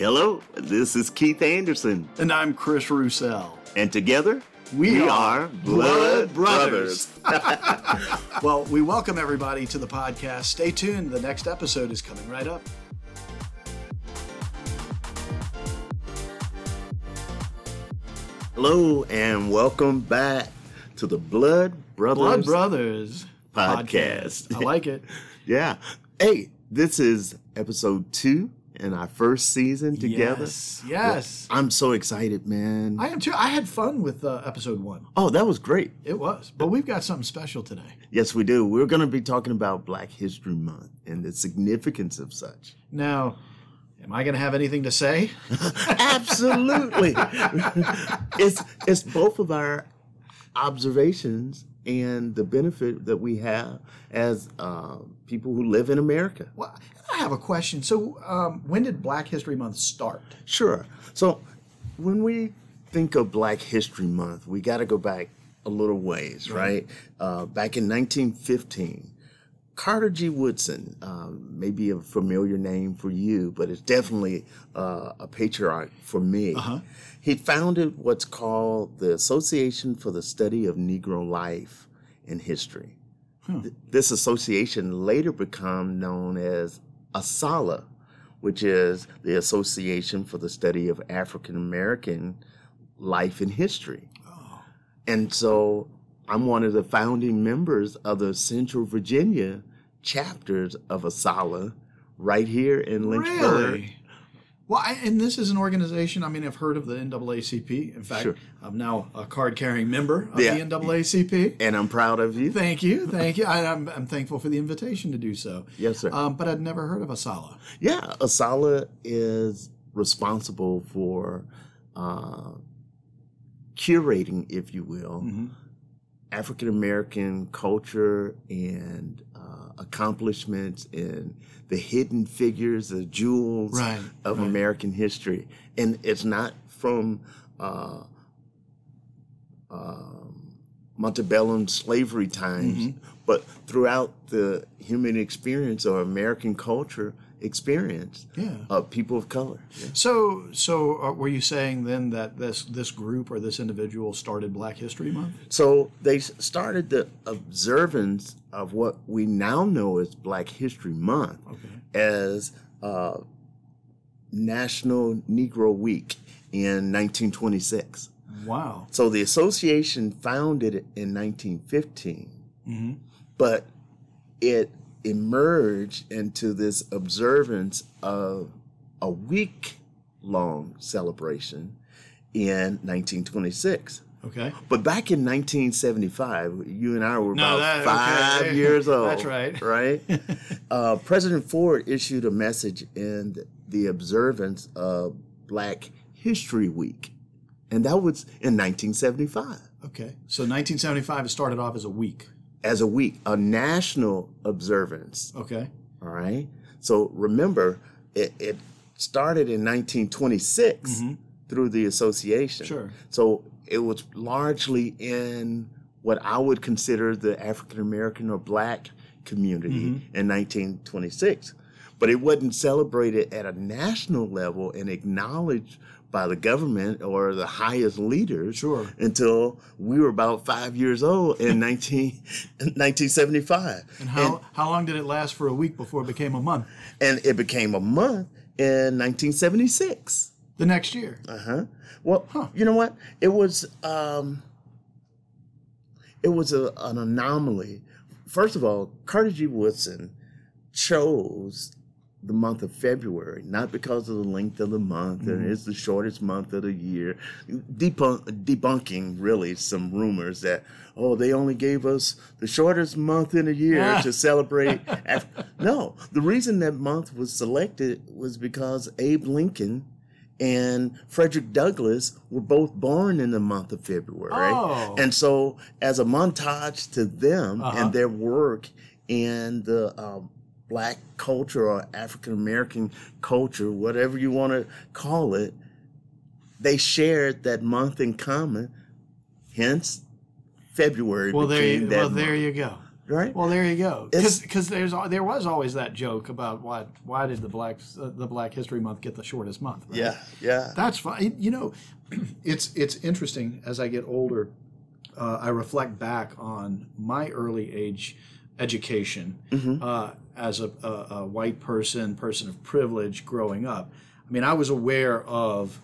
Hello, this is Keith Anderson, And I'm Chris Roussell. and together We are are Blood Brothers. Well, we welcome everybody to the podcast. Stay tuned. The next episode is coming right up. Hello, and welcome back to the Blood Brothers. Blood Brothers Podcast. I like it. Yeah. Hey, this is episode two in our first season together. Yes. Yes. I'm so excited, man. I am too. I had fun with uh, episode one. oh, that was great. It was. But we've got something special today. Yes, we do. We're going to be talking about Black History Month and the significance of such. Now, am I going to have anything to say? Absolutely. it's it's both of our observations and the benefit that we have as uh, people who live in America. Well, have a question. So, um, when did Black History Month start? Sure. So when we think of Black History Month, we got to go back a little ways, right? Uh, back in 1915, Carter G. Woodson, um, may be a familiar name for you, but it's definitely uh, a patriarch for me. He founded what's called the Association for the Study of Negro Life and History. Th- This association later became known as ASALH, which is the Association for the Study of African American Life and History. Oh. And so I'm one of the founding members of the Central Virginia chapters of ASALH right here in Lynchburg. Really? Well, I, and this is an organization. I mean, I've heard of the NAACP. In fact, Sure. I'm now a card-carrying member of Yeah. the NAACP. And I'm proud of you. Thank you, thank you. I, I'm, I'm thankful for the invitation to do so. Yes, sir. Um, but I'd never heard of ASALH. Yeah, ASALH is responsible for uh, curating, if you will, Mm-hmm. African American culture and accomplishments and the hidden figures, the jewels Right, of right. American history. And it's not from uh, um, antebellum slavery times, Mm-hmm. but throughout the human experience or American culture experience Yeah. of people of color. So, so uh, were you saying then that this this group or this individual started Black History Month? So they started the observance of what we now know as Black History Month Okay. as uh, National Negro Week in 1926. Wow. So the association founded it in 1915, Mm-hmm. but it emerged into this observance of a week long celebration in 1926. Okay. But back in 1975, you and I were No, about that- five okay. years old. That's right. Right? uh, President Ford issued a message in the observance of Black History Week. And that was in 1975 Okay. So 1975 it started off as a week. As a week, a national observance. Okay. All right. So remember, it, it started in 1926 through the association. Mm-hmm. Sure. So it was largely in what I would consider the African American or Black community Mm-hmm. in 1926. But it wasn't celebrated at a national level and acknowledged by the government or the highest leaders Sure. until we were about five years old in 19, 1975. And how how long did it last for a week before it became a month? and it became a month in 1976. The next year. Uh huh. Well, you know what? It was um, it was a, an anomaly. First of all, Carter G. Woodson chose the month of February, not because of the length of the month, and it's the shortest month of the year, debunk, debunking really some rumors that oh they only gave us the shortest month in a year Ah. to celebrate. Af- no, the reason that month was selected was because Abe Lincoln and Frederick Douglass were both born in the month of February. Oh. And so, as a montage to them Uh-huh. and their work and the uh, black culture or African American culture, whatever you want to call it, they shared that month in common. Hence, February Well, there you, well, there month. you go. right? Well, there you go. Because there's there was always that joke about why why did the black uh, the Black History Month get the shortest month? right? yeah, yeah. That's fine. You know, it's it's interesting as I get older. Uh, I reflect back on my early age education uh, as a, a, a white person, person of privilege, growing up. I mean, I was aware of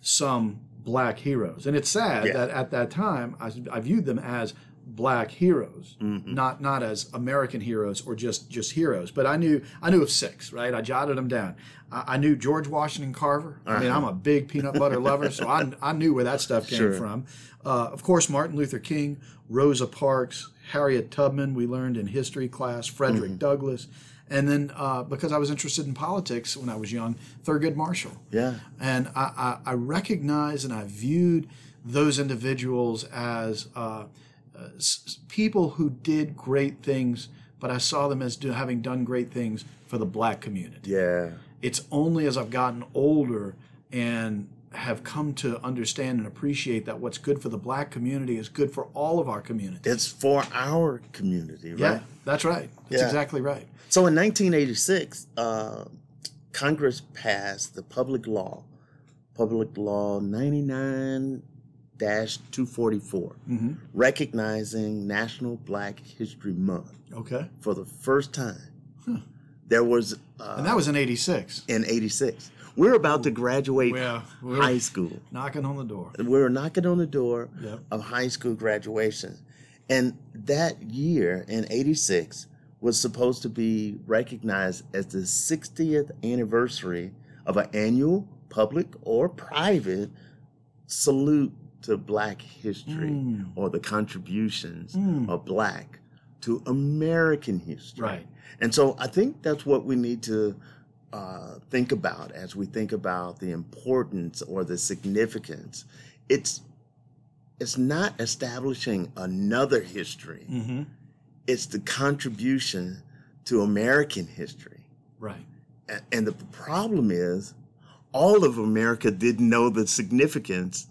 some black heroes, and it's sad Yeah. that at that time I, I viewed them as black heroes, not not as American heroes or just just heroes. But I knew I knew of six, right? I jotted them down. I, I knew George Washington Carver. I mean, I'm a big peanut butter lover, so I, I knew where that stuff came Sure. from. Uh, of course, Martin Luther King, Rosa Parks, Harriet Tubman. We learned in history class. Frederick Douglass. And then, uh, because I was interested in politics when I was young, Thurgood Marshall. Yeah. And I, I, I recognize and I viewed those individuals as uh, people who did great things, but I saw them as do, having done great things for the black community. Yeah. It's only as I've gotten older and have come to understand and appreciate that what's good for the black community is good for all of our community. It's for our community, right? Yeah, that's right. That's Yeah. exactly right. So in 1986, uh, Congress passed the public law, Public Law 99 244, Mm-hmm. recognizing National Black History Month Okay. for the first time. There was uh, And that was in 86. in 86. We're about to graduate Yeah, we're- high school. Knocking on the door. We were knocking on the door Yep. of high school graduation. And that year in 86 was supposed to be recognized as the 60th anniversary of an annual public or private salute to black history Mm. or the contributions Mm. of black to American history. Right. And so I think that's what we need to uh, think about as we think about the importance or the significance. It's it's not establishing another history. Mm-hmm. It's the contribution to American history. Right. A- And the problem is, all of America didn't know the significance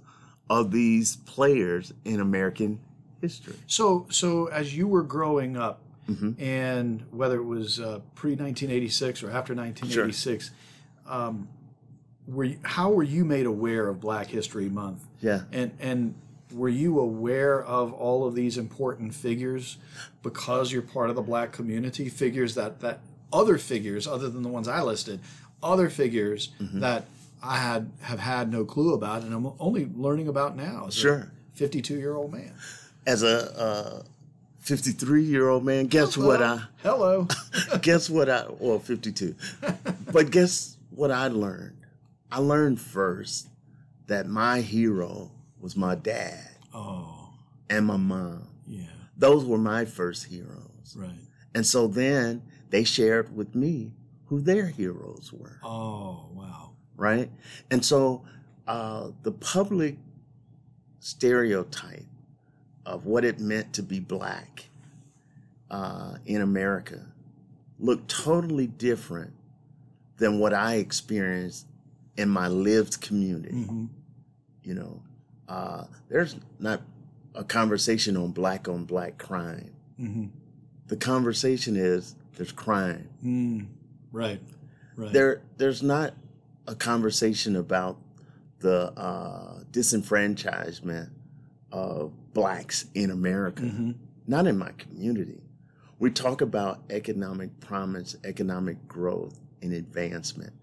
of these players in American history. So, so as you were growing up, Mhm. and whether it was uh, pre 1986 or after 1986, um, were you, how were you made aware of Black History Month? Yeah. And and were you aware of all of these important figures because you're part of the Black community? Figures that that other figures, other than the ones I listed, other figures Mm-hmm. that I had have had no clue about, and I'm only learning about now. As Sure. 52 year old man. As a uh, 53 year old man, guess what I Hello. guess what I well 52. but guess what I learned? I learned first that my hero was my dad oh, and my mom. yeah, Those were my first heroes. right. And so then they shared with me who their heroes were, Oh, wow. Right? And so uh, the public stereotype of what it meant to be black uh, in America looked totally different than what I experienced in my lived community. hmm You know, uh, there's not a conversation on black on black crime. hmm The conversation is there's crime. Mm, right. Right. There, there's not a conversation about the uh, disenfranchisement of blacks in America. Mhm. Not in my community. We talk about economic promise, economic growth, and advancement.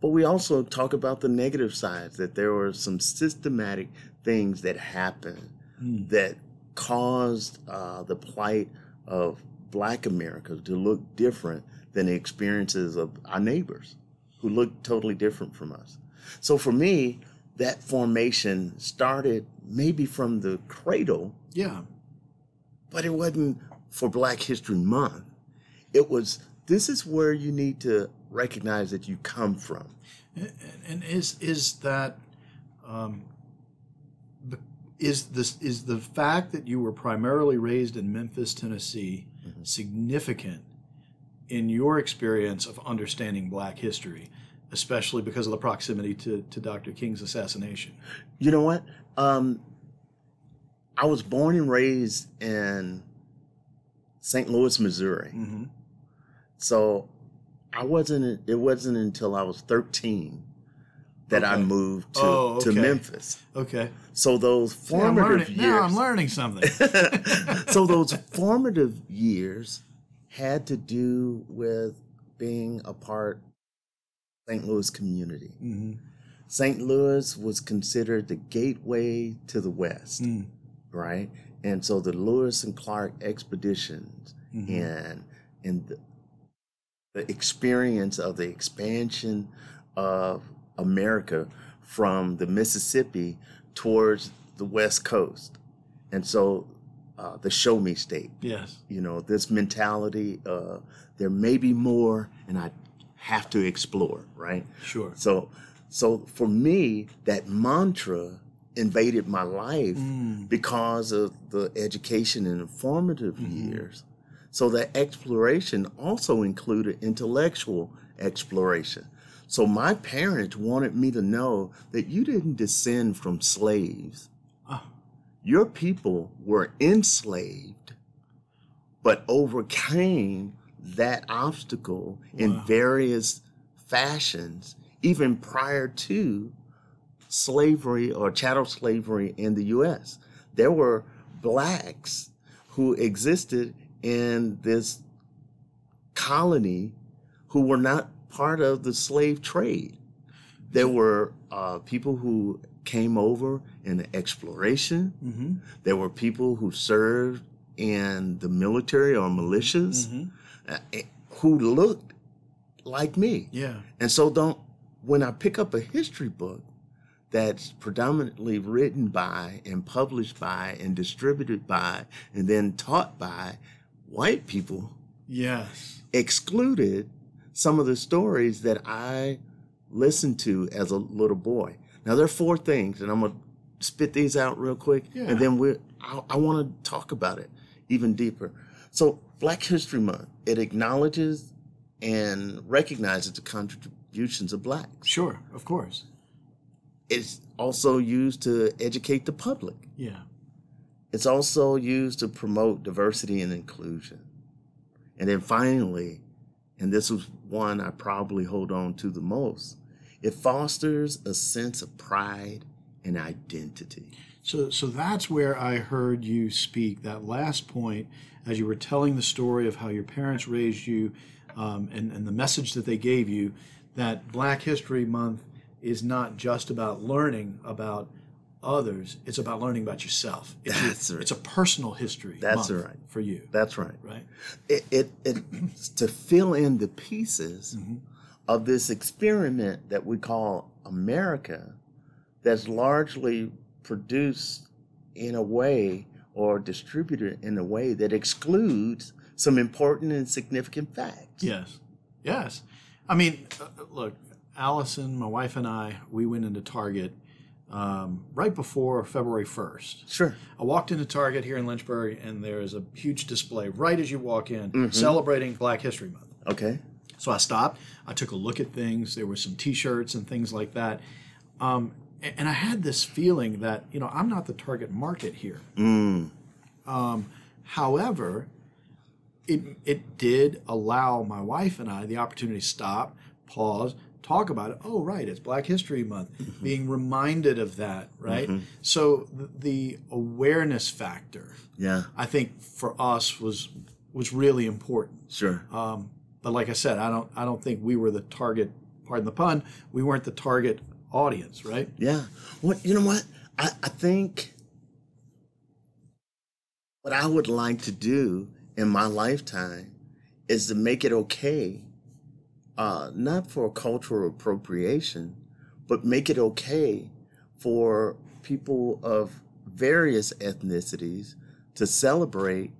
But we also talk about the negative sides that there were some systematic things that happened Mm. that caused uh, the plight of black America to look different than the experiences of our neighbors who look totally different from us. So for me, that formation started maybe from the cradle, Yeah. but it wasn't for Black History Month. It was this is where you need to recognize that you come from. And, and is is that um, is this is the fact that you were primarily raised in Memphis, Tennessee, Mm-hmm. significant in your experience of understanding Black history, especially because of the proximity to, to Dr. King's assassination? You know what? Um, I was born and raised in St. Louis, Missouri. Mm-hmm. So I wasn't. It wasn't until I was 13 that I moved to, Oh, to. Memphis. Okay. So those See, I'm formative learning, years. now I'm learning something. so those formative years had to do with being a part St. Louis community. hmm St. Louis was considered the gateway to the West, Mm. right? And so the Lewis and Clark expeditions Mhm. and and the, the experience of the expansion of America from the Mississippi towards the West Coast. And so uh, the show me state, Yes. you know, this mentality, uh, there may be more and I have to explore, right? Sure. So, so for me, that mantra invaded my life Mm. because of the education and formative Mhm. years. So that exploration also included intellectual exploration. So my parents wanted me to know that you didn't descend from slaves. Your people were enslaved, but overcame that obstacle in various fashions, even prior to slavery or chattel slavery in the US. There were blacks who existed in this colony who were not part of the slave trade. There were uh, people who came over in the exploration. Mm-hmm. There were people who served in the military or militias Mhm. uh, eh, who looked like me. Yeah. And so don't when I pick up a history book that's predominantly written by and published by and distributed by and then taught by white people Yes. excluded some of the stories that I listened to as a little boy. Now there are four things, and I'm gonna spit these out real quick, Yeah. and then we I, I want to talk about it even deeper. So Black History Month it acknowledges and recognizes the contributions of blacks. Sure. Of course. It's also used to educate the public. Yeah. It's also used to promote diversity and inclusion. And then finally, and this is one I probably hold on to the most, it fosters a sense of pride and identity. So, so that's where I heard you speak. That last point, as you were telling the story of how your parents raised you, um, and and the message that they gave you, that Black History Month is not just about learning about others; it's about learning about yourself. It's, your- That's right. it's a personal history. That's right. for you, That's right. right? It, it, it to fill in the pieces Mhm. Of this experiment that we call America, that's largely produced in a way or distributed in a way that excludes some important and significant facts. Yes, yes. I mean, uh, look, Allison, my wife, and I, we went into Target um, right before February first. Sure. I walked into Target here in Lynchburg, and there is a huge display right as you walk in, Mhm. celebrating Black History Month. Okay. So I stopped. I took a look at things. There were some T-shirts and things like that, um, and I had this feeling that you know I'm not the target market here. Mm. Um, however, it it did allow my wife and I the opportunity to stop, pause, talk about it. Oh, right, it's Black History Month. Being reminded of that, right? So the, the awareness factor, Yeah. I think, for us was was really important. Sure. Um, but like I said, I don't I don't think we were the target. Pardon the pun. We weren't the target audience, right? Yeah. What you know what? I, I think what I would like to do in my lifetime is to make it okay, uh, not for cultural appropriation, but make it okay for people of various ethnicities to celebrate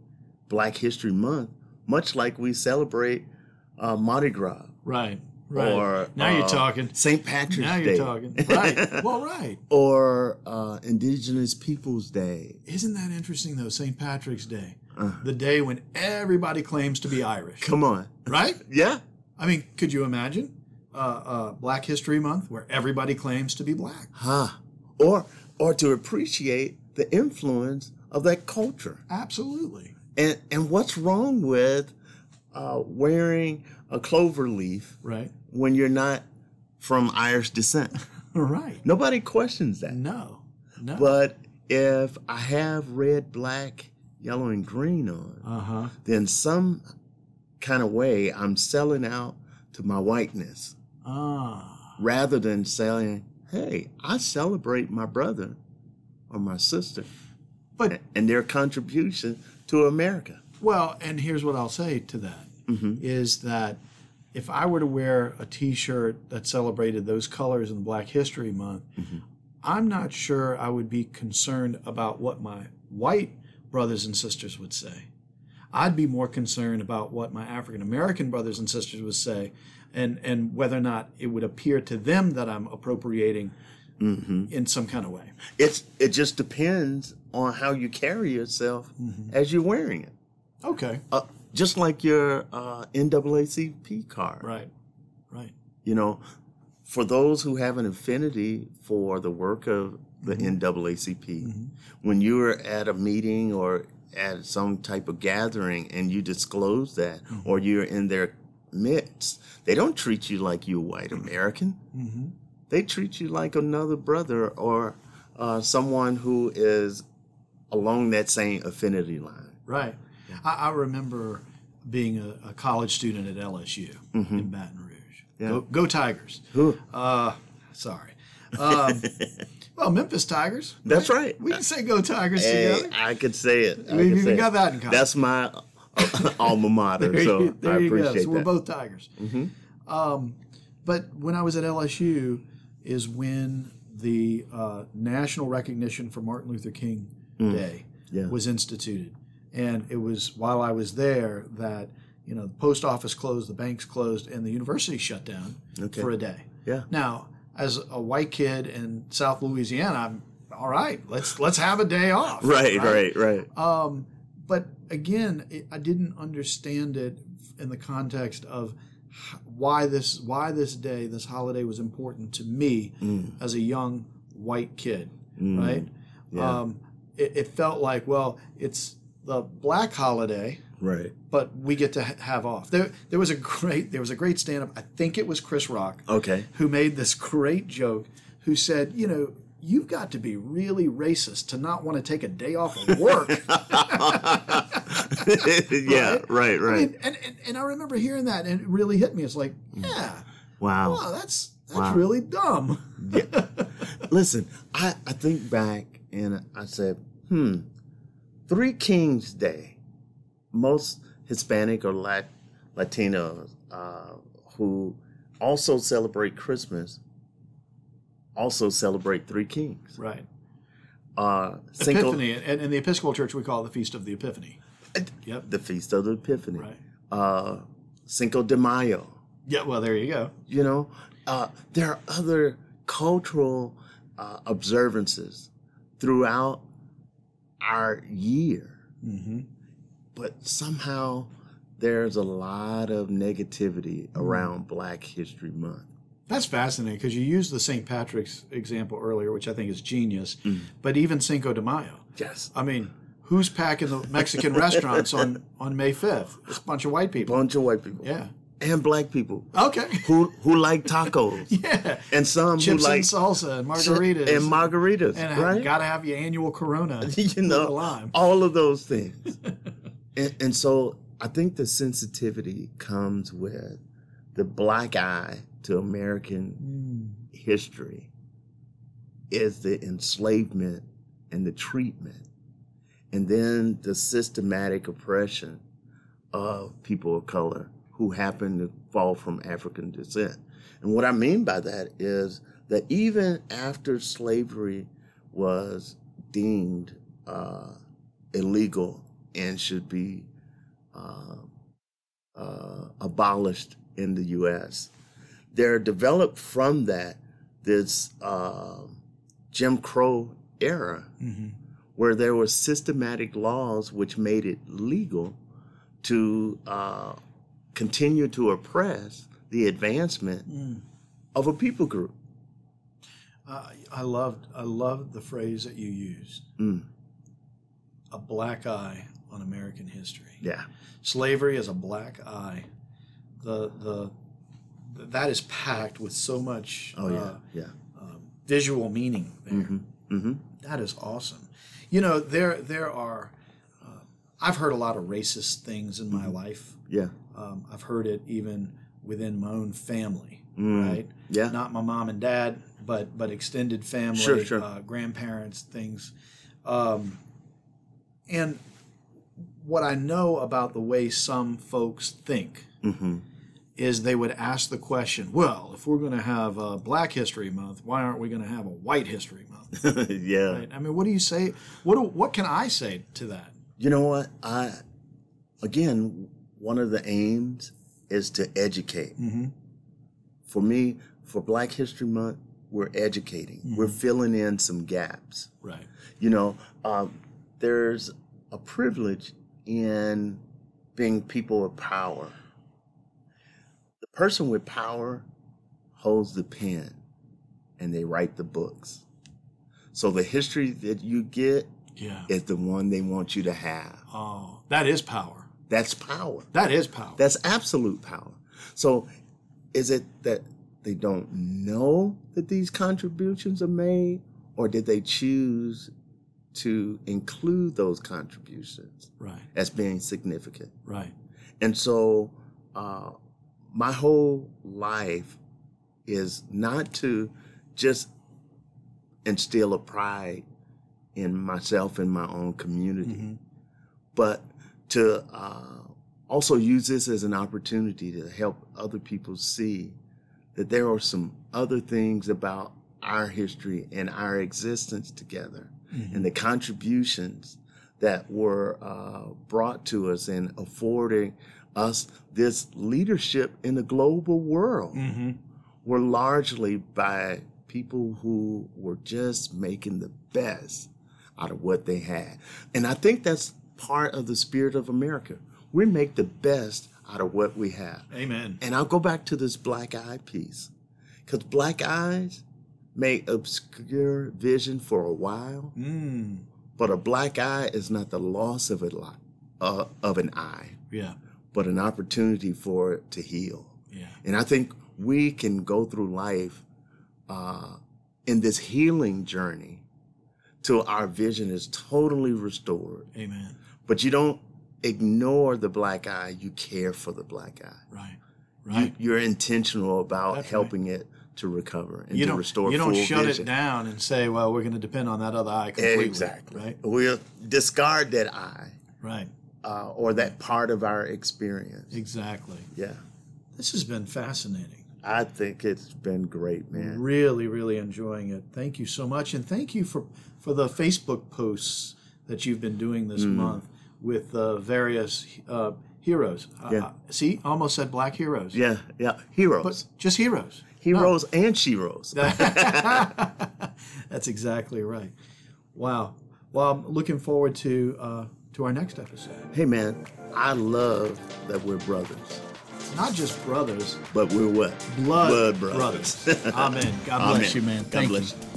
Black History Month, much like we celebrate uh, Mardi Gras Right. Right. or now you're uh, talking. St. Patrick's Now Day. Now you're talking. Right. well, right. or uh, Indigenous Peoples Day. Isn't that interesting though? St. Patrick's Day, Uh. the day when everybody claims to be Irish, Come on, right? yeah, I mean, could you imagine uh, uh, Black History Month where everybody claims to be black? huh? Or or to appreciate the influence of that culture. Absolutely. And and what's wrong with uh, wearing a clover leaf Right. when you're not from Irish descent? Right. Nobody questions that. No. No. But if I have red, black, yellow, and green on, uh huh. then some kind of way I'm selling out to my whiteness Ah. rather than saying, hey, I celebrate my brother or my sister But and their contribution to America. well, and here's what I'll say to that Mm-hmm. is that if I were to wear a T-shirt that celebrated those colors in Black History Month, mm-hmm. I'm not sure I would be concerned about what my white brothers and sisters would say. I'd be more concerned about what my African American brothers and sisters would say, and and whether or not it would appear to them that I'm appropriating mm-hmm. in some kind of way. It's it just depends on how you carry yourself as you're wearing it. Okay. Uh, just like your uh, NAACP card. Right. Right. You know, for those who have an affinity for the work of the NAACP, when you're at a meeting or at some type of gathering and you disclose that, or you're in their midst, they don't treat you like you're white American. They treat you like another brother or uh, someone who is along that same affinity line. Right. I, I remember being a, a college student at LSU in Baton Rouge. Yeah. Go, go Tigers. Uh, sorry. Um, well, Memphis Tigers. That's right. We can say go Tigers Hey, together. I could say it. I We've even it. got that in common. That's my alma mater, There so you, there I you go. appreciate So we're both Tigers. Mm-hmm. Um, but when I was at LSU, is when the uh, national recognition for Martin Luther King Day Mm. Yeah. was instituted, and it was while I was there that you know the post office closed, the banks closed, and the university shut down Okay. for a day. Yeah. Now, as a white kid in South Louisiana, I'm all right. Let's let's have a day off. Right, right, right. Um, but again, it, I didn't understand it in the context of why this why this day, this holiday was important to me as a young white kid, right? Yeah. Um, it, it felt like, well, it's the black holiday, right. but we get to ha- have off. There, there was a great there was a great stand up. I think it was Chris Rock Okay. who made this great joke who said, you know, you've got to be really racist to not want to take a day off of work. yeah, right, I right. mean, and, and, and I remember hearing that and it really hit me. It's like, yeah, wow. wow, that's that's Wow. really dumb. Listen, I, I think back and I said, hmm, Three Kings Day. Most Hispanic or Lat- Latinos uh, who also celebrate Christmas also celebrate Three Kings. Right. Uh, Cinco- Epiphany. And in the Episcopal Church, we call it the Feast of the Epiphany. Yep. the Feast of the Epiphany. Right. Uh, Cinco de Mayo. Yeah, well, there you go. You know, uh, there are other cultural uh, observances throughout our year, hmm but somehow there's a lot of negativity around Black History Month. That's fascinating because you used the St. Patrick's example earlier, which I think is genius. Mm. But even Cinco de Mayo. Yes. I mean, who's packing the Mexican restaurants on, on May 5th? It's a bunch of white people. Bunch of white people. Yeah. And black people Okay. who who like tacos. yeah. And some Chips who like and salsa and margaritas. and margaritas, And right? got to have your annual Corona. you know, lime. all of those things. and, and so I think the sensitivity comes with the black eye to American hmm. history is the enslavement and the treatment, and then the systematic oppression of people of color who happen to fall from African descent. And what I mean by that is that even after slavery was deemed uh, illegal and should be uh, uh, abolished in the U.S., there developed from that this uh, Jim Crow era Mhm. where there were systematic laws which made it legal to uh, continue to oppress the advancement Mm. of a people group. Uh, I loved I loved the phrase that you used. Mm. A black eye on American history. Yeah. Slavery is a black eye. The the that is packed with so much Oh yeah. uh, yeah. visual meaning there. Mm-hmm. That is awesome. You know, there there are. Uh, I've heard a lot of racist things in Mm-hmm. my life. Yeah. Um, I've heard it even within my own family, Mm. right? Yeah. Not my mom and dad, but but extended family, Sure, sure. Uh, grandparents, things. Um, and what I know about the way some folks think Mm-hmm. is they would ask the question, well, if we're going to have a Black History Month, why aren't we going to have a White History Month? yeah. Right? I mean, what do you say? What do, what can I say to that? You know what? I again, one of the aims is to educate. Mm-hmm. For me, for Black History Month, we're educating. We're filling in some gaps. Right. You know, um, there's a privilege in being people of power. The person with power holds the pen and they write the books. So the history that you get Yeah. is the one they want you to have. Oh, that is power. That's power. That is power. That's absolute power. So is it that they don't know that these contributions are made, or did they choose to include those contributions right. as being significant? Right. And so uh, my whole life is not to just instill a pride in myself and my own community, Mhm. but to uh, also use this as an opportunity to help other people see that there are some other things about our history and our existence together and the contributions that were uh, brought to us and affording us this leadership in the global world Mm-hmm. were largely by people who were just making the best out of what they had. And I think that's part of the spirit of America. We make the best out of what we have. Amen. And I'll go back to this black eye piece. Because black eyes may obscure vision for a while, Mm. but a black eye is not the loss of a lot uh, of an eye, Yeah. but an opportunity for it to heal. Yeah. And I think we can go through life uh, in this healing journey till our vision is totally restored. Amen. But you don't ignore the black eye, you care for the black eye. Right. You, Right. you're intentional about That's right. helping it to recover and you to restore you don't shut vision. it down and say, well, we're going to depend on that other eye completely. Exactly. Right. We'll discard that eye Right. uh, or that part of our experience. Exactly. Yeah. This has been fascinating. I think it's been great, man. Really, really enjoying it. Thank you so much, and thank you for for the Facebook posts that you've been doing this Mm. month with uh, various uh, heroes. Uh, Yeah. uh, see, almost said black heroes. Yeah, yeah. Heroes. but just heroes. Heroes and sheroes. That's exactly right. Wow. Well, I'm looking forward to uh, to our next episode. Hey, man, I love that we're brothers, Not just brothers, but we're what? blood, brothers. brothers. Amen. God bless Amen. you, man. God Thank bless you. you.